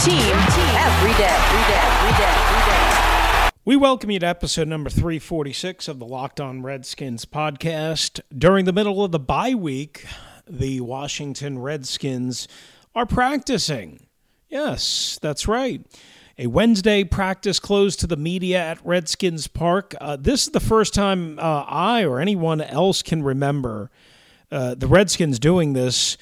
team every day, every day, every day, every day. We welcome you to episode number 346 of the Locked On Redskins podcast. During the middle of the bye week, the Washington Redskins are practicing. Yes, that's right. A Wednesday practice closed to the media at Redskins Park. Uh, this is the first time uh, I or anyone else can remember uh, the Redskins doing this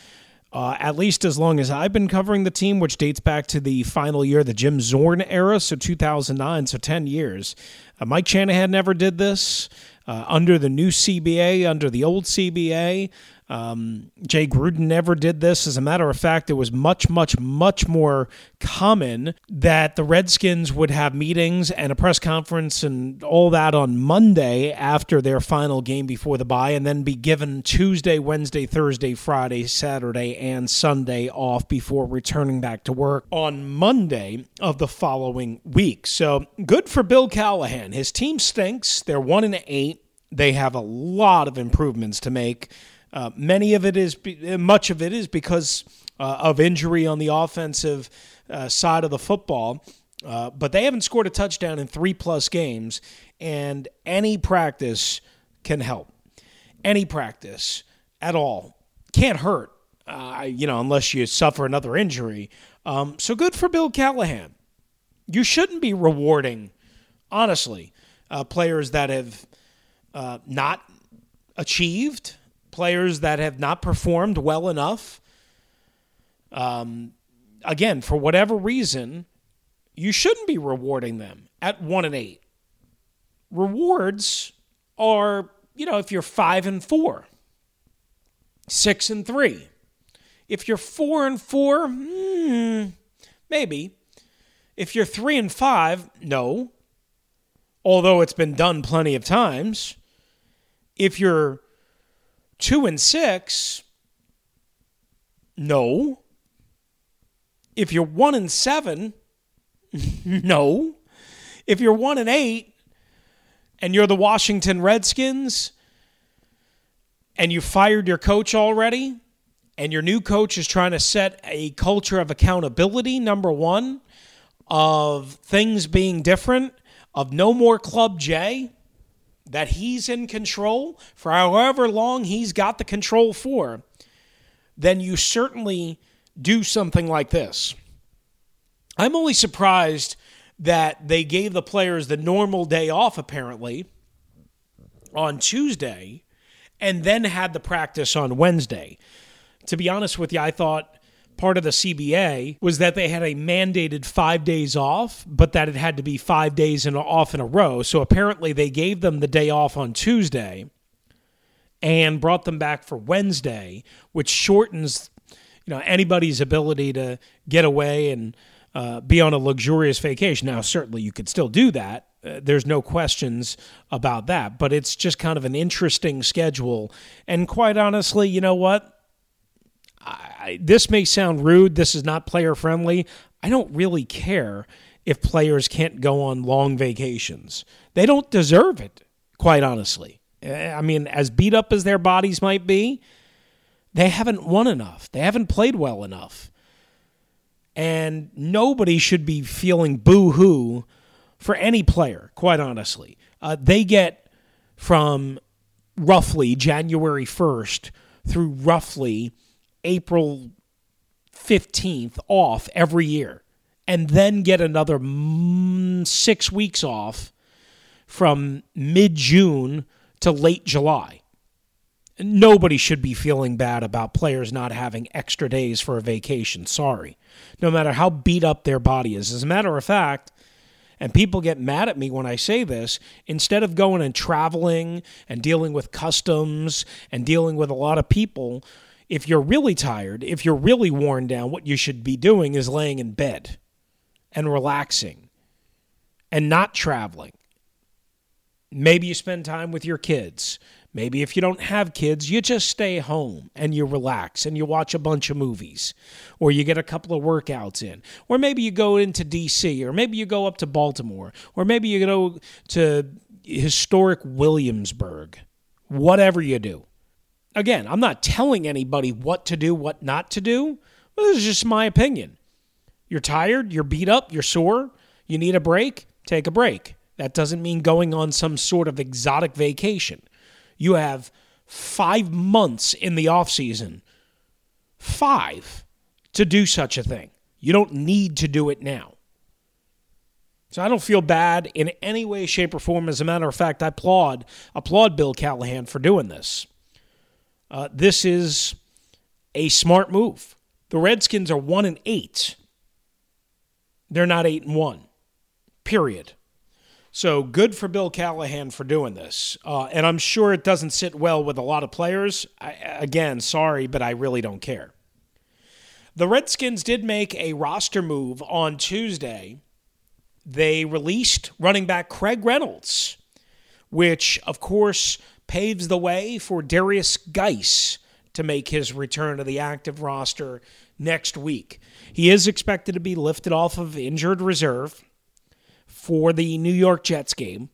uh, at least as long as I've been covering the team, which dates back to the final year, the Jim Zorn era, so 2009, so 10 years. Uh, Mike Shanahan never did this. Uh, under the new CBA, under the old CBA, um, Jay Gruden never did this. As a matter of fact, it was much, much, much more common that the Redskins would have meetings and a press conference and all that on Monday after their final game before the bye, and then be given Tuesday, Wednesday, Thursday, Friday, Saturday, and Sunday off before returning back to work on Monday of the following week. So good for Bill Callahan. His team stinks. They're one and eight. They have a lot of improvements to make. Uh, many of it is, much of it is because uh, of injury on the offensive uh, side of the football. Uh, but they haven't scored a touchdown in three plus games, and any practice can help. Any practice at all can't hurt, uh, you know, unless you suffer another injury. Um, so good for Bill Callahan. You shouldn't be rewarding, honestly, players that have not achieved players that have not performed well enough. Um, again, for whatever reason, you shouldn't be rewarding them at one and eight. Rewards are, you know, if you're five and four, six and three. If you're four and four, hmm, maybe. If you're three and five, no. Although it's been done plenty of times. If you're two and six, no. If you're one and seven, no. If you're one and eight and you're the Washington Redskins and you fired your coach already and your new coach is trying to set a culture of accountability, number one, of things being different, of no more Club Jay, that he's in control for however long he's got the control for, then you certainly do something like this. I'm only surprised that they gave the players the normal day off, apparently, on Tuesday, and then had the practice on Wednesday. To be honest with you, I thought part of the CBA was that they had a mandated five days off, but that it had to be five days in, off in a row. So apparently they gave them the day off on Tuesday and brought them back for Wednesday, which shortens you know anybody's ability to get away and uh, be on a luxurious vacation. Now, certainly you could still do that. Uh, there's no questions about that, but it's just kind of an interesting schedule. And quite honestly, you know what? I, this may sound rude. This is not player friendly. I don't really care if players can't go on long vacations. They don't deserve it, quite honestly. Eh, I mean, as beat up as their bodies might be, they haven't won enough. They haven't played well enough. And nobody should be feeling boo hoo for any player, quite honestly. Uh, they get from roughly January 1st through roughly April 15th off every year and then get another mm, six weeks off from mid June to late July. Nobody should be feeling bad about players not having extra days for a vacation. Sorry. No matter how beat up their body is. As a matter of fact, and people get mad at me when I say this, instead of going and traveling and dealing with customs and dealing with a lot of people, if you're really tired, if you're really worn down, what you should be doing is laying in bed and relaxing and not traveling. Maybe you spend time with your kids. Maybe if you don't have kids, you just stay home and you relax and you watch a bunch of movies or you get a couple of workouts in. Or maybe you go into DC or maybe you go up to Baltimore or maybe you go to historic Williamsburg. Whatever you do. Again, I'm not telling anybody what to do, what not to do. This is just my opinion. You're tired, you're beat up, you're sore, you need a break, take a break. That doesn't mean going on some sort of exotic vacation. You have five months in the off season, five, to do such a thing. You don't need to do it now. So I don't feel bad in any way, shape, or form. As a matter of fact, I applaud applaud Bill Callahan for doing this. Uh, this is a smart move. The Redskins are one and eight. They're not eight and one. Period. So good for Bill Callahan for doing this. Uh, and I'm sure it doesn't sit well with a lot of players. I, again, sorry, but I really don't care. The Redskins did make a roster move on Tuesday. They released running back Craig Reynolds, which, of course, paves the way for Derrius Guice to make his return to the active roster next week. He is expected to be lifted off of injured reserve for the New York Jets game.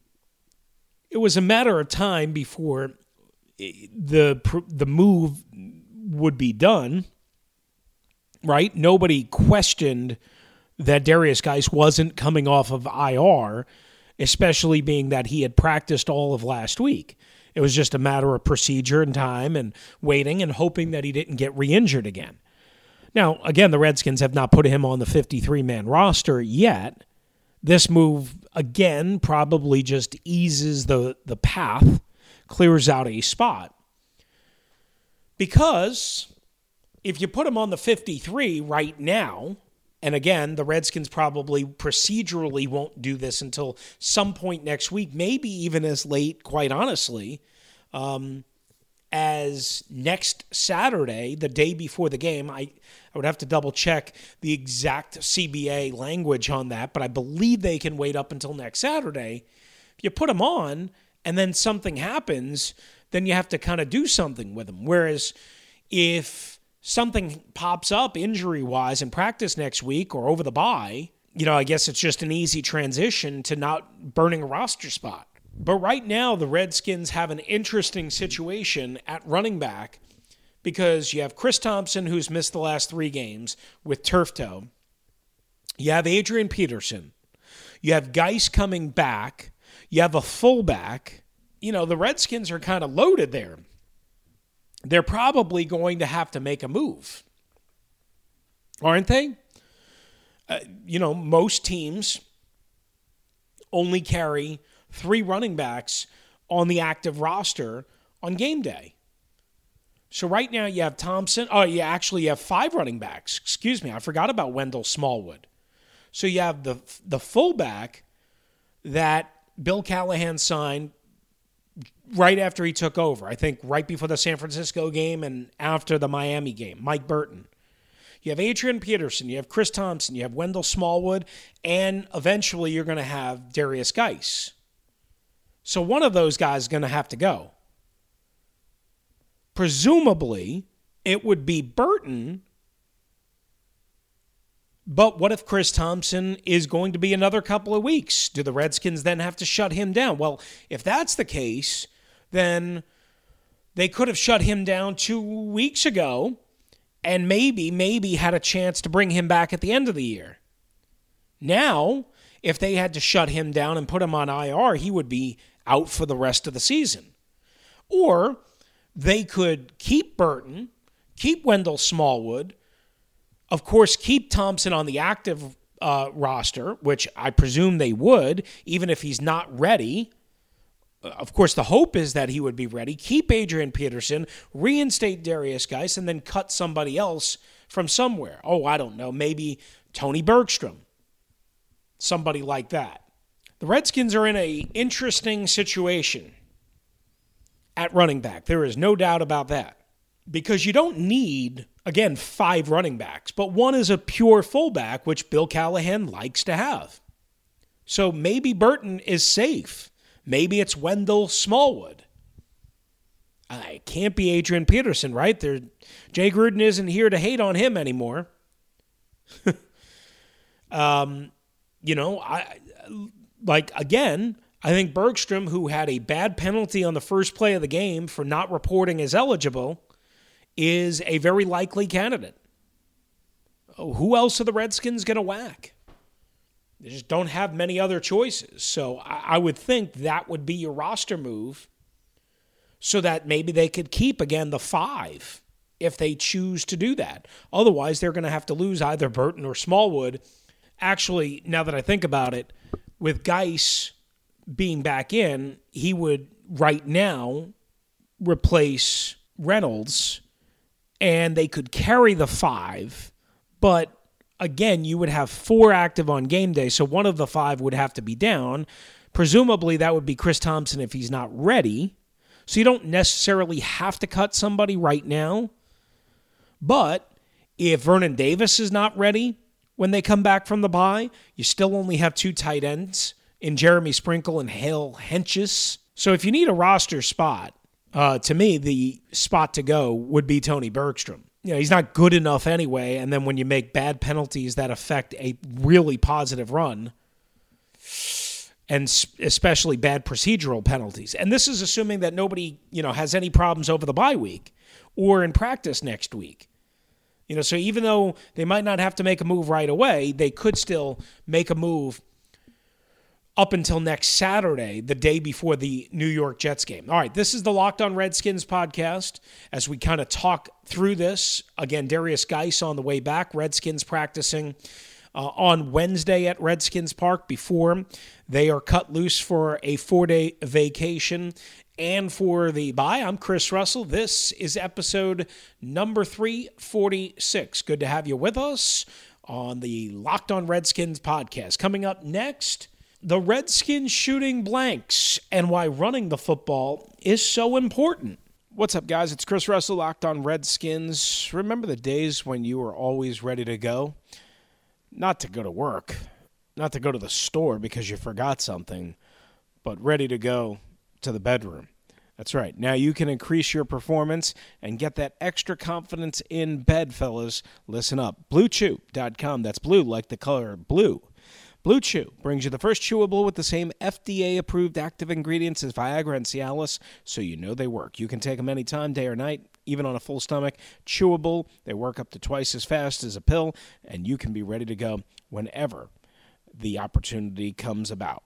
It was a matter of time before the the move would be done. Right? Nobody questioned that Derrius Guice wasn't coming off of IR, especially being that he had practiced all of last week. It was just a matter of procedure and time and waiting and hoping that he didn't get re injured again. Now, again, the Redskins have not put him on the 53 man roster yet, this move, again, probably just eases the, the path, clears out a spot. Because if you put him on the 53 right now, and again, the Redskins probably procedurally won't do this until some point next week, maybe even as late, quite honestly, um, as next Saturday, the day before the game. I, I would have to double check the exact CBA language on that, but I believe they can wait up until next Saturday. If you put them on and then something happens, then you have to kind of do something with them. Whereas if something pops up injury wise in practice next week or over the bye, you know, I guess it's just an easy transition to not burning a roster spot. But right now, the Redskins have an interesting situation at running back because you have Chris Thompson, who's missed the last three games with turf toe. You have Adrian Peterson. You have Guice coming back. You have a fullback. You know, the Redskins are kind of loaded there. They're probably going to have to make a move, aren't they? Uh, you know, most teams only carry three running backs on the active roster on game day. So right now you have Thompson. Oh, you actually have five running backs. Excuse me, I forgot about Wendell Smallwood. So you have the the fullback that Bill Callahan signed right after he took over. I think right before the San Francisco game and after the Miami game. Mike Burton. You have Adrian Peterson, you have Chris Thompson, you have Wendell Smallwood, and eventually you're going to have Derrius Guice. So one of those guys is going to have to go. Presumably, it would be Burton. But what if Chris Thompson is going to be another couple of weeks? Do the Redskins then have to shut him down? Well, if that's the case, then they could have shut him down two weeks ago and maybe, maybe had a chance to bring him back at the end of the year. Now, if they had to shut him down and put him on IR, he would be out for the rest of the season. Or they could keep Burton, keep Wendell Smallwood, of course, keep Thompson on the active uh, roster, which I presume they would, even if he's not ready. Uh, of course, the hope is that he would be ready. Keep Adrian Peterson, reinstate Derrius Guice, and then cut somebody else from somewhere. Oh, I don't know. Maybe Tony Bergstrom. Somebody like that. The Redskins are in a interesting situation at running back. There is no doubt about that. Because you don't need, again, five running backs, but one is a pure fullback, which Bill Callahan likes to have. So maybe Burton is safe. Maybe it's Wendell Smallwood. I can't be Adrian Peterson, right? There, Jay Gruden isn't here to hate on him anymore. um, you know, I like again. I think Bergstrom, who had a bad penalty on the first play of the game for not reporting as eligible, is a very likely candidate. Oh, who else are the Redskins going to whack? They just don't have many other choices. So I, I would think that would be your roster move so that maybe they could keep again the five if they choose to do that. Otherwise, they're going to have to lose either Burton or Smallwood. Actually, now that I think about it, with Guice being back in, he would right now replace Reynolds and they could carry the five, but again, you would have four active on game day, so one of the five would have to be down. Presumably, that would be Chris Thompson if he's not ready. So you don't necessarily have to cut somebody right now. But if Vernon Davis is not ready when they come back from the bye, you still only have two tight ends in Jeremy Sprinkle and Hale Hentges. So if you need a roster spot, uh, to me, the spot to go would be Tony Bergstrom. You know, he's not good enough anyway. And then when you make bad penalties that affect a really positive run, and especially bad procedural penalties. And this is assuming that nobody, you know, has any problems over the bye week or in practice next week. You know, so even though they might not have to make a move right away, they could still make a move up until next Saturday, the day before the New York Jets game. All right, this is the Locked On Redskins podcast as we kind of talk through this. Again, Derrius Guice on the way back, Redskins practicing uh, on Wednesday at Redskins Park before they are cut loose for a four day vacation. And for the bye, I'm Chris Russell. This is episode number 346. Good to have you with us on the Locked On Redskins podcast. Coming up next, the Redskins shooting blanks and why running the football is so important. What's up, guys? It's Chris Russell, Locked On Redskins. Remember the days when you were always ready to go? Not to go to work, not to go to the store because you forgot something, but ready to go to the bedroom. That's right. Now you can increase your performance and get that extra confidence in bed, fellas. Listen up. BlueChew.com. That's blue like the color blue Blue Chew brings you the first chewable with the same FDA approved active ingredients as Viagra and Cialis, so you know they work. You can take them anytime, day or night, even on a full stomach. Chewable, they work up to twice as fast as a pill, and you can be ready to go whenever the opportunity comes about.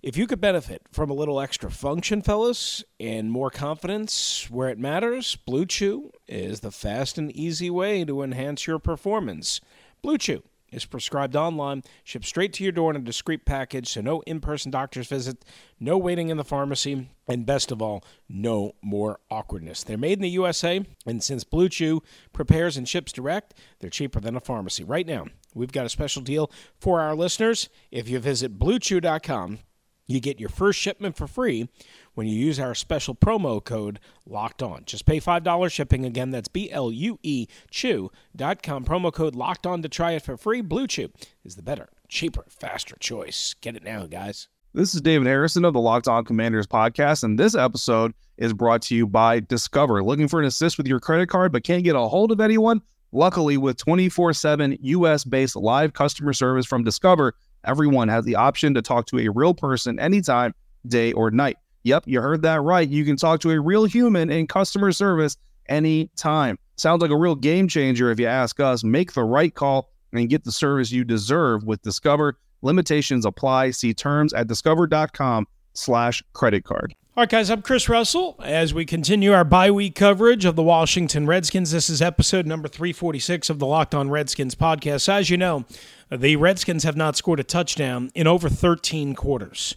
If you could benefit from a little extra function, fellas, and more confidence where it matters, Blue Chew is the fast and easy way to enhance your performance. Blue Chew is prescribed online, shipped straight to your door in a discreet package, so no in person doctor's visit, no waiting in the pharmacy, and best of all, no more awkwardness. They're made in the USA, and since Blue Chew prepares and ships direct, they're cheaper than a pharmacy. Right now, we've got a special deal for our listeners. If you visit bluechew.com, you get your first shipment for free when you use our special promo code locked on. Just pay $5 shipping. Again, that's B L U E Chew.com. Promo code locked on to try it for free. Blue Chew is the better, cheaper, faster choice. Get it now, guys. This is David Harrison of the Locked On Commanders podcast, and this episode is brought to you by Discover. Looking for an assist with your credit card but can't get a hold of anyone? Luckily, with 24 7 US based live customer service from Discover, everyone has the option to talk to a real person anytime, day or night. Yep, you heard that right. You can talk to a real human in customer service anytime. Sounds like a real game changer if you ask us. Make the right call and get the service you deserve with Discover. Limitations apply. See terms at discover.com slash credit card. All right, guys, I'm Chris Russell. As we continue our bye week coverage of the Washington Redskins, this is episode number 346 of the Locked On Redskins podcast. As you know, the Redskins have not scored a touchdown in over 13 quarters.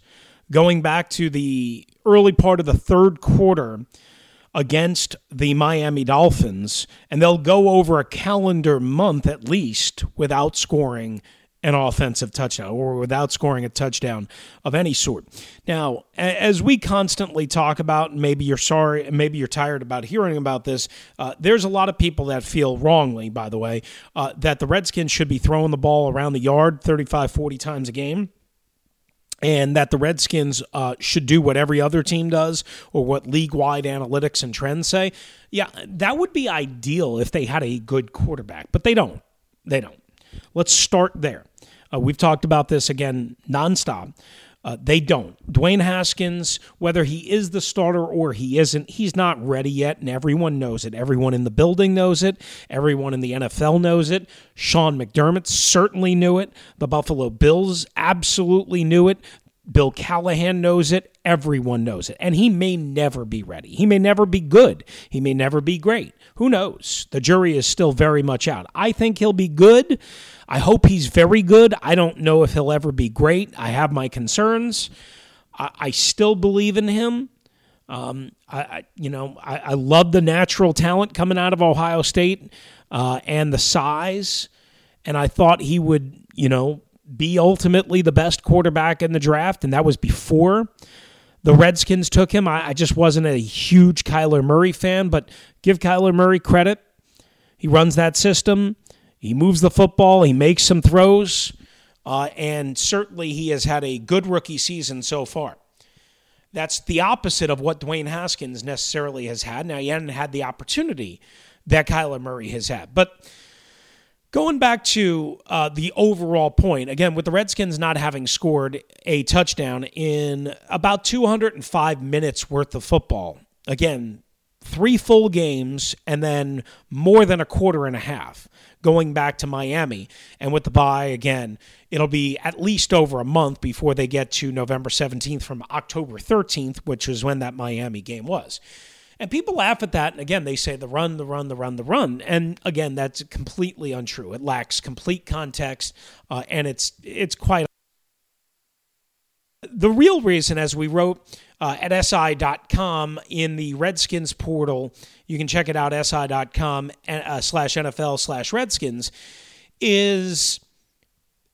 Going back to the early part of the third quarter against the Miami Dolphins, and they'll go over a calendar month at least without scoring an offensive touchdown or without scoring a touchdown of any sort. Now, as we constantly talk about, maybe you're sorry, maybe you're tired about hearing about this, uh, there's a lot of people that feel wrongly, by the way, uh, that the Redskins should be throwing the ball around the yard 35, 40 times a game and that the Redskins uh, should do what every other team does or what league wide analytics and trends say. Yeah, that would be ideal if they had a good quarterback, but they don't. They don't. Let's start there. Uh, we've talked about this again nonstop. Uh, they don't. Dwayne Haskins, whether he is the starter or he isn't, he's not ready yet, and everyone knows it. Everyone in the building knows it. Everyone in the NFL knows it. Sean McDermott certainly knew it. The Buffalo Bills absolutely knew it. Bill Callahan knows it. Everyone knows it. And he may never be ready. He may never be good. He may never be great. Who knows? The jury is still very much out. I think he'll be good. I hope he's very good. I don't know if he'll ever be great. I have my concerns. I, I still believe in him. Um, I, I, you know, I, I, love the natural talent coming out of Ohio State uh, and the size, and I thought he would, you know, be ultimately the best quarterback in the draft, and that was before the Redskins took him. I, I just wasn't a huge Kyler Murray fan, but give Kyler Murray credit. He runs that system. He moves the football, he makes some throws, uh, and certainly he has had a good rookie season so far. That's the opposite of what Dwayne Haskins necessarily has had. Now, he hadn't had the opportunity that Kyler Murray has had. But going back to uh, the overall point, again, with the Redskins not having scored a touchdown in about 205 minutes worth of football, again, three full games and then more than a quarter and a half going back to Miami. And with the bye again, it'll be at least over a month before they get to November 17th from October 13th, which was when that Miami game was. And people laugh at that. And again, they say the run, the run, the run, the run. And again, that's completely untrue. It lacks complete context, uh, and it's it's quite. The real reason, as we wrote uh, at SI.com in the Redskins portal. You can check it out, SI.com uh, slash NFL slash Redskins. Is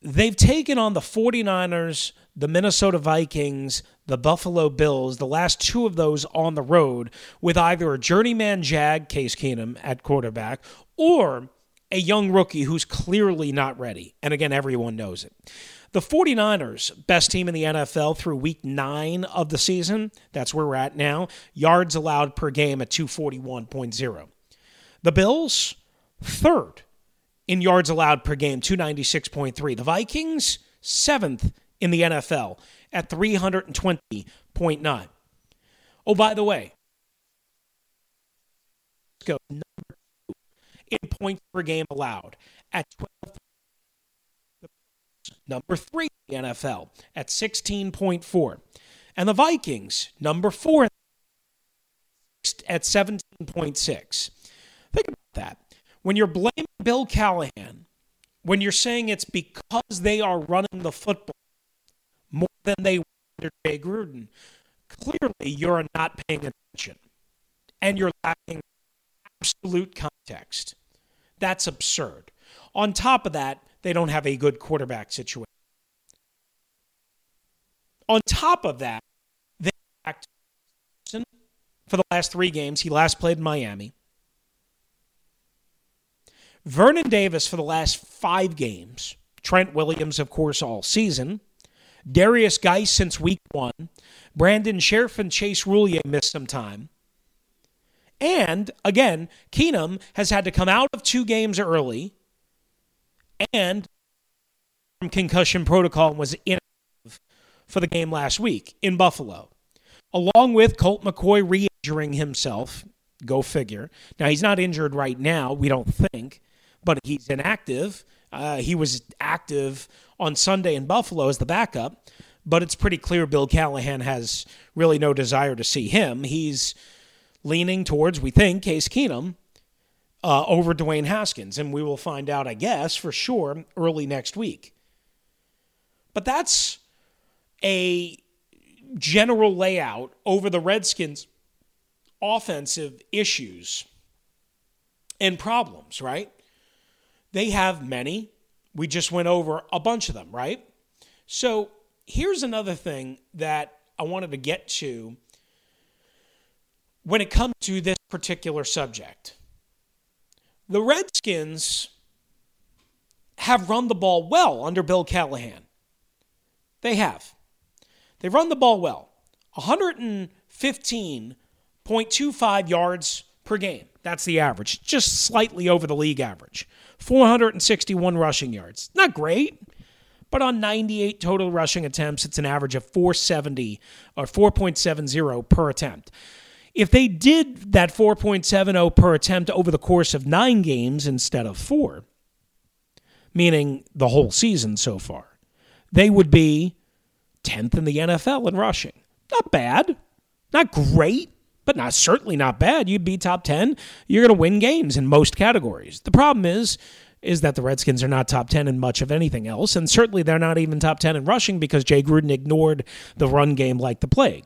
they've taken on the 49ers, the Minnesota Vikings, the Buffalo Bills, the last two of those on the road, with either a journeyman Jag, Case Keenum, at quarterback, or a young rookie who's clearly not ready. And again, everyone knows it. The 49ers, best team in the NFL through week nine of the season. That's where we're at now. Yards allowed per game at 241.0. The Bills, third in yards allowed per game, 296.3. The Vikings, seventh in the NFL at 320.9. Oh, by the way, go number two in points per game allowed at 12 number three in the NFL at 16.4. And the Vikings, number four at 17.6. Think about that. When you're blaming Bill Callahan, when you're saying it's because they are running the football more than they were under Jay Gruden, clearly you're not paying attention and you're lacking absolute context. That's absurd. On top of that, they don't have a good quarterback situation. On top of that, they for the last three games. He last played in Miami. Vernon Davis for the last five games. Trent Williams, of course, all season. Derrius Guice since week one. Brandon Scherff and Chase Roullier missed some time. And again, Keenum has had to come out of two games early and from concussion protocol and was inactive for the game last week in Buffalo, along with Colt McCoy re injuring himself. Go figure. Now, he's not injured right now, we don't think, but he's inactive. Uh, he was active on Sunday in Buffalo as the backup. but it's pretty clear Bill Callahan has really no desire to see him. He's leaning towards, we think, Case Keenum uh, over Dwayne Haskins, and we will find out, I guess, for sure early next week. But that's a general layout over the Redskins' offensive issues and problems, right? They have many. We just went over a bunch of them, right? So here's another thing that I wanted to get to when it comes to this particular subject. The Redskins have run the ball well under Bill Callahan. They have. They've run the ball well. 115.25 yards per game. That's the average, just slightly over the league average. 461 rushing yards. Not great, but on 98 total rushing attempts, it's an average of 470 or 4.70 per attempt. If they did that 4.70 per attempt over the course of nine games instead of four, meaning the whole season so far, they would be 10th in the NFL in rushing. Not bad. Not great, but not certainly not bad. You'd be top 10. You're going to win games in most categories. The problem is is that the Redskins are not top 10 in much of anything else and certainly they're not even top 10 in rushing because Jay Gruden ignored the run game like the plague.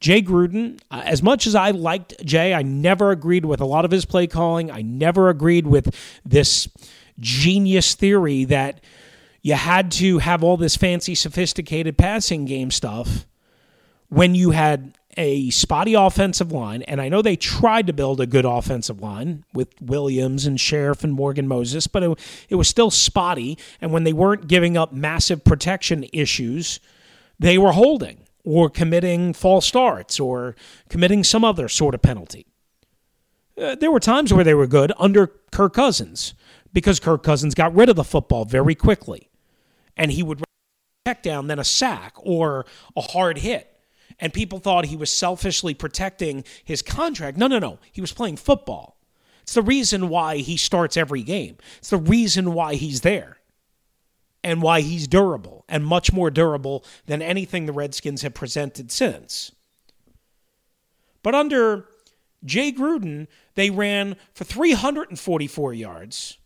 Jay Gruden, uh, as much as I liked Jay, I never agreed with a lot of his play calling. I never agreed with this genius theory that you had to have all this fancy, sophisticated passing game stuff when you had a spotty offensive line, and I know they tried to build a good offensive line with Williams and Scherff and Morgan Moses, but it, it was still spotty. And when they weren't giving up massive protection issues, they were holding or committing false starts or committing some other sort of penalty. Uh, there were times where they were good under Kirk Cousins because Kirk Cousins got rid of the football very quickly. And he would check down than a sack or a hard hit and people thought he was selfishly protecting his contract. No, no, no. He was playing football. It's the reason why he starts every game. It's the reason why he's there and why he's durable and much more durable than anything the Redskins have presented since. But under Jay Gruden, they ran for 344 yards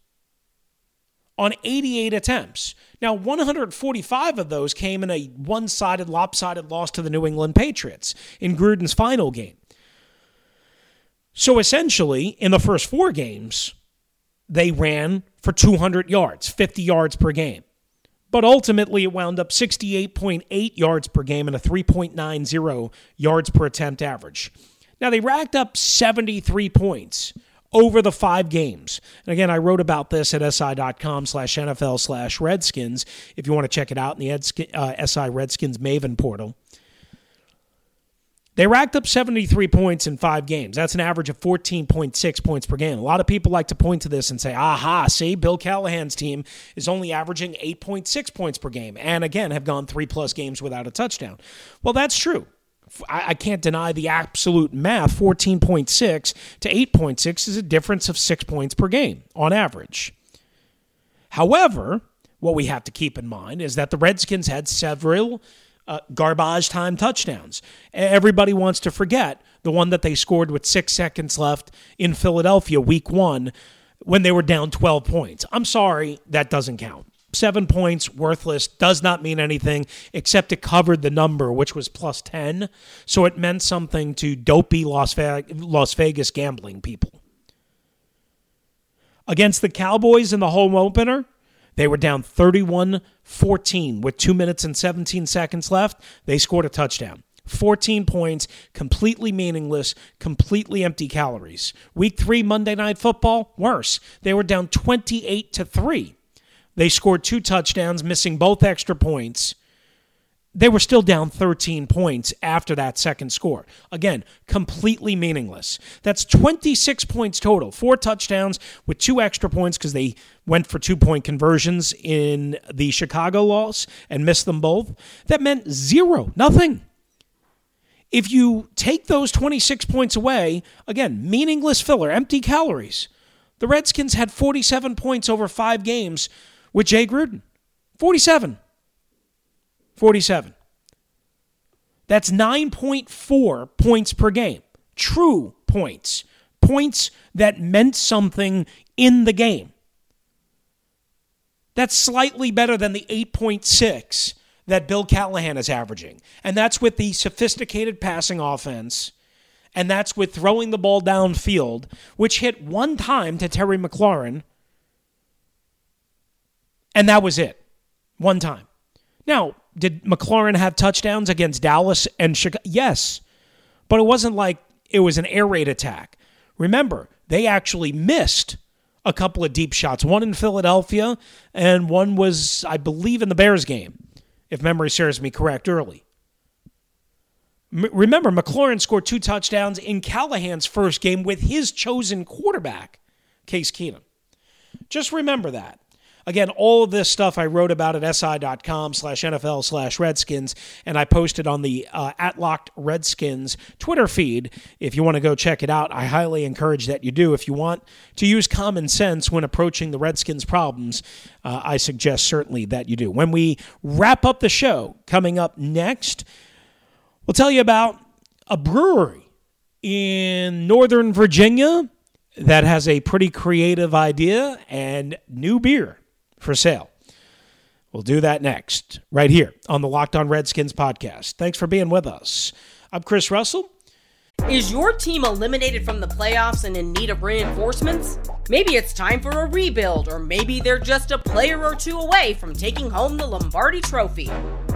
on 88 attempts. Now, 145 of those came in a one sided, lopsided loss to the New England Patriots in Gruden's final game. So essentially, in the first four games, they ran for 200 yards, 50 yards per game. But ultimately, it wound up 68.8 yards per game and a 3.90 yards per attempt average. Now, they racked up 73 points over the five games. And again, I wrote about this at si.com slash NFL slash Redskins if you want to check it out in the uh, SI Redskins Maven portal. They racked up 73 points in five games. That's an average of 14.6 points per game. A lot of people like to point to this and say, aha, see, Bill Callahan's team is only averaging 8.6 points per game and again have gone three plus games without a touchdown. Well, that's true. I, can't deny the absolute math 14.6 to 8.6 is a difference of six points per game on average. However, what we have to keep in mind is that the Redskins had several uh, garbage time touchdowns. Everybody wants to forget the one that they scored with six seconds left in Philadelphia, week one, when they were down 12 points. I'm sorry, that doesn't count seven points worthless does not mean anything except it covered the number which was plus 10 so it meant something to dopey las, vegas gambling people. Against the cowboys in the home opener they were down 31-14 with 2 minutes and 17 seconds left they scored a touchdown. 14 points, completely meaningless, completely empty calories. Week 3 Monday Night Football, worse. They were down 28 to 3 they scored two touchdowns, missing both extra points. They were still down 13 points after that second score. Again, completely meaningless. That's 26 points total. Four touchdowns with two extra points because they went for two point conversions in the Chicago loss and missed them both. That meant zero, nothing. If you take those 26 points away, again, meaningless filler, empty calories. The Redskins had 47 points over five games with Jay Gruden. 47. 47. That's 9.4 points per game. True points. Points that meant something in the game. That's slightly better than the 8.6 that Bill Callahan is averaging. And that's with the sophisticated passing offense. And that's with throwing the ball downfield, which hit one time to Terry McLaurin. And that was it. One time. Now, did McLaurin have touchdowns against Dallas and Chicago? Yes. But it wasn't like it was an air raid attack. Remember, they actually missed a couple of deep shots, one in Philadelphia, and one was, I believe, in the Bears game, if memory serves me correct, early. M- remember, McLaurin scored two touchdowns in Callahan's first game with his chosen quarterback, Case Keenum. Just remember that. Again, all of this stuff I wrote about at si.com slash NFL slash Redskins, and I posted on the uh, at Locked Redskins Twitter feed. If you want to go check it out, I highly encourage that you do. If you want to use common sense when approaching the Redskins problems, uh, I suggest certainly that you do. When we wrap up the show, coming up next, we'll tell you about a brewery in Northern Virginia that has a pretty creative idea and new beer for sale. We'll do that next, right here on the Locked On Redskins podcast. Thanks for being with us. I'm Chris Russell. Is your team eliminated from the playoffs and in need of reinforcements? Maybe it's time for a rebuild, or maybe they're just a player or two away from taking home the Lombardi Trophy.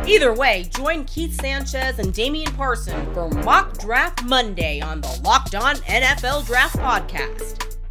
Either way, join Keith Sanchez and Damian Parson for Mock Draft Monday on the Locked On NFL Draft Podcast.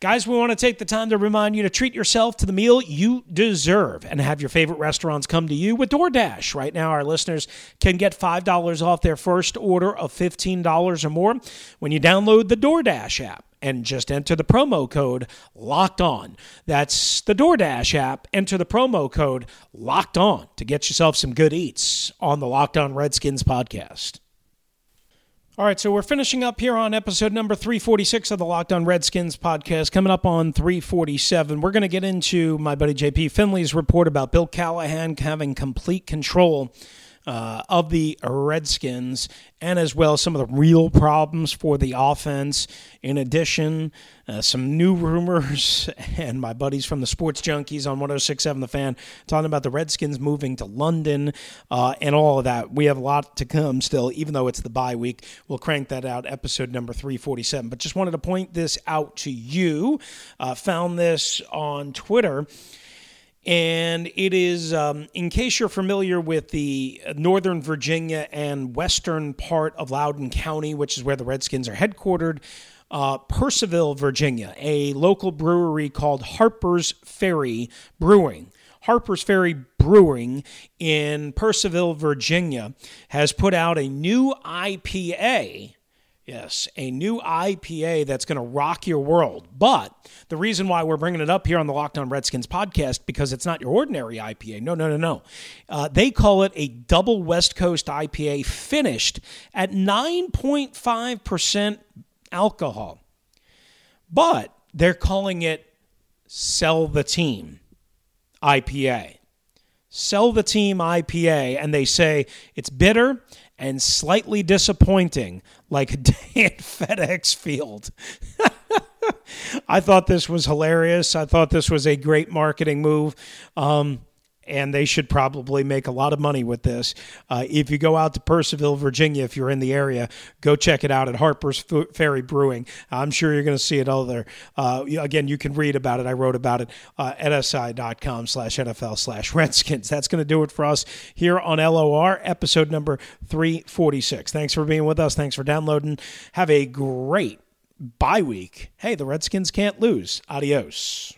Guys, we want to take the time to remind you to treat yourself to the meal you deserve and have your favorite restaurants come to you with DoorDash. Right now, our listeners can get $5 off their first order of $15 or more when you download the DoorDash app and just enter the promo code locked on. That's the DoorDash app. Enter the promo code locked on to get yourself some good eats on the Locked On Redskins podcast. All right, so we're finishing up here on episode number 346 of the Locked On Redskins podcast. Coming up on 347, we're going to get into my buddy JP Finley's report about Bill Callahan having complete control uh, of the Redskins, and as well some of the real problems for the offense. In addition, uh, some new rumors, and my buddies from the Sports Junkies on 1067 The Fan talking about the Redskins moving to London uh, and all of that. We have a lot to come still, even though it's the bye week. We'll crank that out, episode number 347. But just wanted to point this out to you. Uh, found this on Twitter. And it is, um, in case you're familiar with the Northern Virginia and western part of Loudoun County, which is where the Redskins are headquartered, uh, Purcellville, Virginia, a local brewery called Harper's Ferry Brewing. Harper's Ferry Brewing in Purcellville, Virginia, has put out a new IPA Yes, a new IPA that's going to rock your world. But the reason why we're bringing it up here on the Locked On Redskins podcast because it's not your ordinary IPA. No, no, no, no. Uh, they call it a double West Coast IPA finished at 9.5% alcohol. But they're calling it Sell the Team IPA. Sell the Team IPA, and they say it's bitter and slightly disappointing, like a day at FedEx Field. I thought this was hilarious. I thought this was a great marketing move. Um, and they should probably make a lot of money with this. Uh, if you go out to Purcellville, Virginia, if you're in the area, go check it out at Harper's Ferry Brewing. I'm sure you're going to see it all there. Uh, again, you can read about it. I wrote about it uh, at si.com slash NFL slash Redskins. That's going to do it for us here on LOR, episode number 346. Thanks for being with us. Thanks for downloading. Have a great bye week. Hey, the Redskins can't lose. Adios.